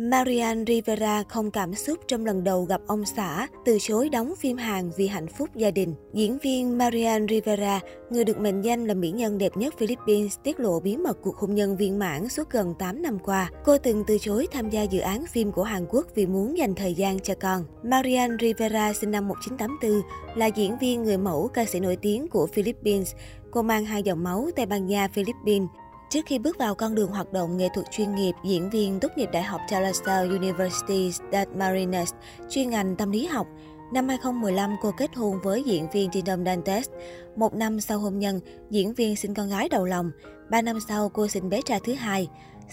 Marian Rivera không cảm xúc trong lần đầu gặp ông xã, từ chối đóng phim Hàn vì hạnh phúc gia đình. Diễn viên Marian Rivera, người được mệnh danh là mỹ nhân đẹp nhất Philippines, tiết lộ bí mật cuộc hôn nhân viên mãn suốt gần 8 năm qua. Cô từng từ chối tham gia dự án phim của Hàn Quốc vì muốn dành thời gian cho con. Marian Rivera sinh năm 1984, là diễn viên người mẫu ca sĩ nổi tiếng của Philippines. Cô mang hai dòng máu Tây Ban Nha Philippines. Trước khi bước vào con đường hoạt động nghệ thuật chuyên nghiệp, diễn viên tốt nghiệp Đại học Talasau University State Marinas, chuyên ngành tâm lý học. Năm 2015, cô kết hôn với diễn viên Dindom Dantes. Một năm sau hôn nhân, diễn viên sinh con gái đầu lòng. Ba năm sau, cô sinh bé trai thứ hai.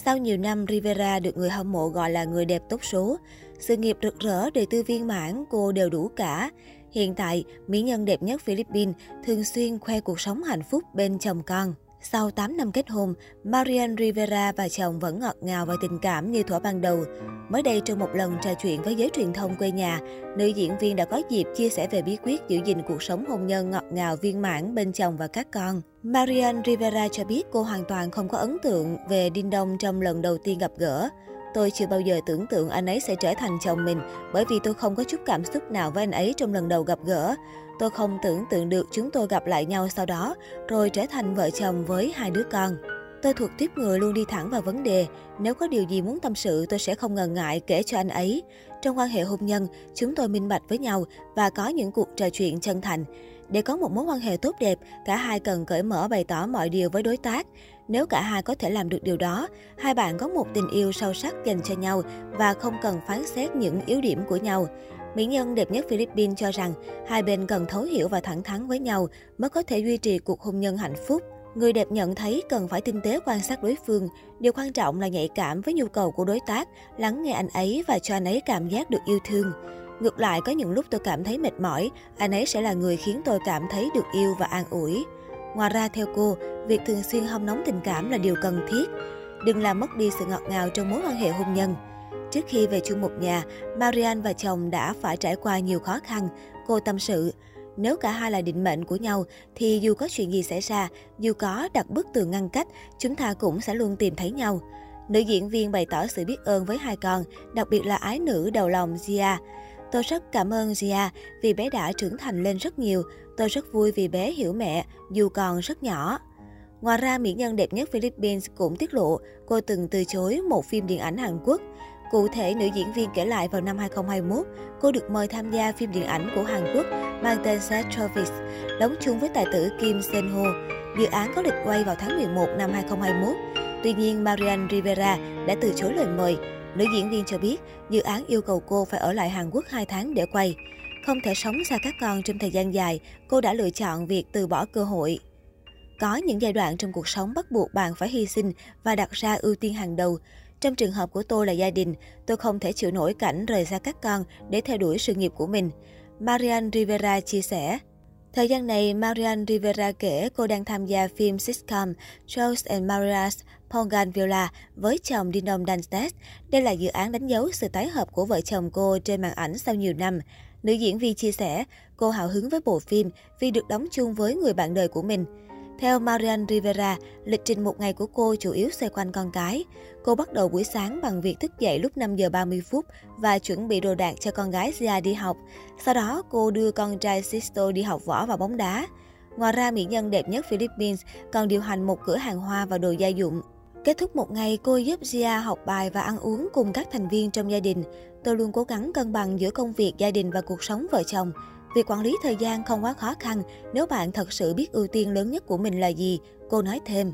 Sau nhiều năm, Rivera được người hâm mộ gọi là người đẹp tốt số. Sự nghiệp rực rỡ, đời tư viên mãn, cô đều đủ cả. Hiện tại, mỹ nhân đẹp nhất Philippines thường xuyên khoe cuộc sống hạnh phúc bên chồng con. Sau 8 năm kết hôn, Marian Rivera và chồng vẫn ngọt ngào và tình cảm như thuở ban đầu. Mới đây trong một lần trò chuyện với giới truyền thông quê nhà, nữ diễn viên đã có dịp chia sẻ về bí quyết giữ gìn cuộc sống hôn nhân ngọt ngào viên mãn bên chồng và các con. Marian Rivera cho biết cô hoàn toàn không có ấn tượng về Đinh Đông trong lần đầu tiên gặp gỡ. Tôi chưa bao giờ tưởng tượng anh ấy sẽ trở thành chồng mình bởi vì tôi không có chút cảm xúc nào với anh ấy trong lần đầu gặp gỡ. Tôi không tưởng tượng được chúng tôi gặp lại nhau sau đó, rồi trở thành vợ chồng với hai đứa con. Tôi thuộc tiếp người luôn đi thẳng vào vấn đề. Nếu có điều gì muốn tâm sự, tôi sẽ không ngần ngại kể cho anh ấy. Trong quan hệ hôn nhân, chúng tôi minh bạch với nhau và có những cuộc trò chuyện chân thành. Để có một mối quan hệ tốt đẹp, cả hai cần cởi mở bày tỏ mọi điều với đối tác. Nếu cả hai có thể làm được điều đó, hai bạn có một tình yêu sâu sắc dành cho nhau và không cần phán xét những yếu điểm của nhau. Mỹ nhân đẹp nhất Philippines cho rằng hai bên cần thấu hiểu và thẳng thắn với nhau mới có thể duy trì cuộc hôn nhân hạnh phúc. Người đẹp nhận thấy cần phải tinh tế quan sát đối phương. Điều quan trọng là nhạy cảm với nhu cầu của đối tác, lắng nghe anh ấy và cho anh ấy cảm giác được yêu thương. Ngược lại, có những lúc tôi cảm thấy mệt mỏi, anh ấy sẽ là người khiến tôi cảm thấy được yêu và an ủi. Ngoài ra, theo cô, việc thường xuyên hâm nóng tình cảm là điều cần thiết. Đừng làm mất đi sự ngọt ngào trong mối quan hệ hôn nhân. Trước khi về chung một nhà, Marian và chồng đã phải trải qua nhiều khó khăn. Cô tâm sự, nếu cả hai là định mệnh của nhau, thì dù có chuyện gì xảy ra, dù có đặt bức tường ngăn cách, chúng ta cũng sẽ luôn tìm thấy nhau. Nữ diễn viên bày tỏ sự biết ơn với hai con, đặc biệt là ái nữ đầu lòng Zia. Tôi rất cảm ơn gia vì bé đã trưởng thành lên rất nhiều. Tôi rất vui vì bé hiểu mẹ, dù còn rất nhỏ. Ngoài ra, mỹ nhân đẹp nhất Philippines cũng tiết lộ cô từng từ chối một phim điện ảnh Hàn Quốc. Cụ thể, nữ diễn viên kể lại vào năm 2021, cô được mời tham gia phim điện ảnh của Hàn Quốc mang tên Set Travis, đóng chung với tài tử Kim Sen Ho. Dự án có lịch quay vào tháng 11 năm 2021. Tuy nhiên, Marian Rivera đã từ chối lời mời. Nữ diễn viên cho biết, dự án yêu cầu cô phải ở lại Hàn Quốc 2 tháng để quay. Không thể sống xa các con trong thời gian dài, cô đã lựa chọn việc từ bỏ cơ hội. Có những giai đoạn trong cuộc sống bắt buộc bạn phải hy sinh và đặt ra ưu tiên hàng đầu. Trong trường hợp của tôi là gia đình, tôi không thể chịu nổi cảnh rời xa các con để theo đuổi sự nghiệp của mình. Marian Rivera chia sẻ. Thời gian này, Marian Rivera kể cô đang tham gia phim sitcom Charles and Maria's Ponganvilla với chồng Dinom Dantes. Đây là dự án đánh dấu sự tái hợp của vợ chồng cô trên màn ảnh sau nhiều năm. Nữ diễn viên chia sẻ, cô hào hứng với bộ phim vì được đóng chung với người bạn đời của mình. Theo Marian Rivera, lịch trình một ngày của cô chủ yếu xoay quanh con cái. Cô bắt đầu buổi sáng bằng việc thức dậy lúc 5 giờ 30 phút và chuẩn bị đồ đạc cho con gái Zia đi học. Sau đó, cô đưa con trai Sisto đi học võ và bóng đá. Ngoài ra, mỹ nhân đẹp nhất Philippines còn điều hành một cửa hàng hoa và đồ gia dụng. Kết thúc một ngày, cô giúp Zia học bài và ăn uống cùng các thành viên trong gia đình. Tôi luôn cố gắng cân bằng giữa công việc, gia đình và cuộc sống vợ chồng. Việc quản lý thời gian không quá khó khăn nếu bạn thật sự biết ưu tiên lớn nhất của mình là gì, cô nói thêm.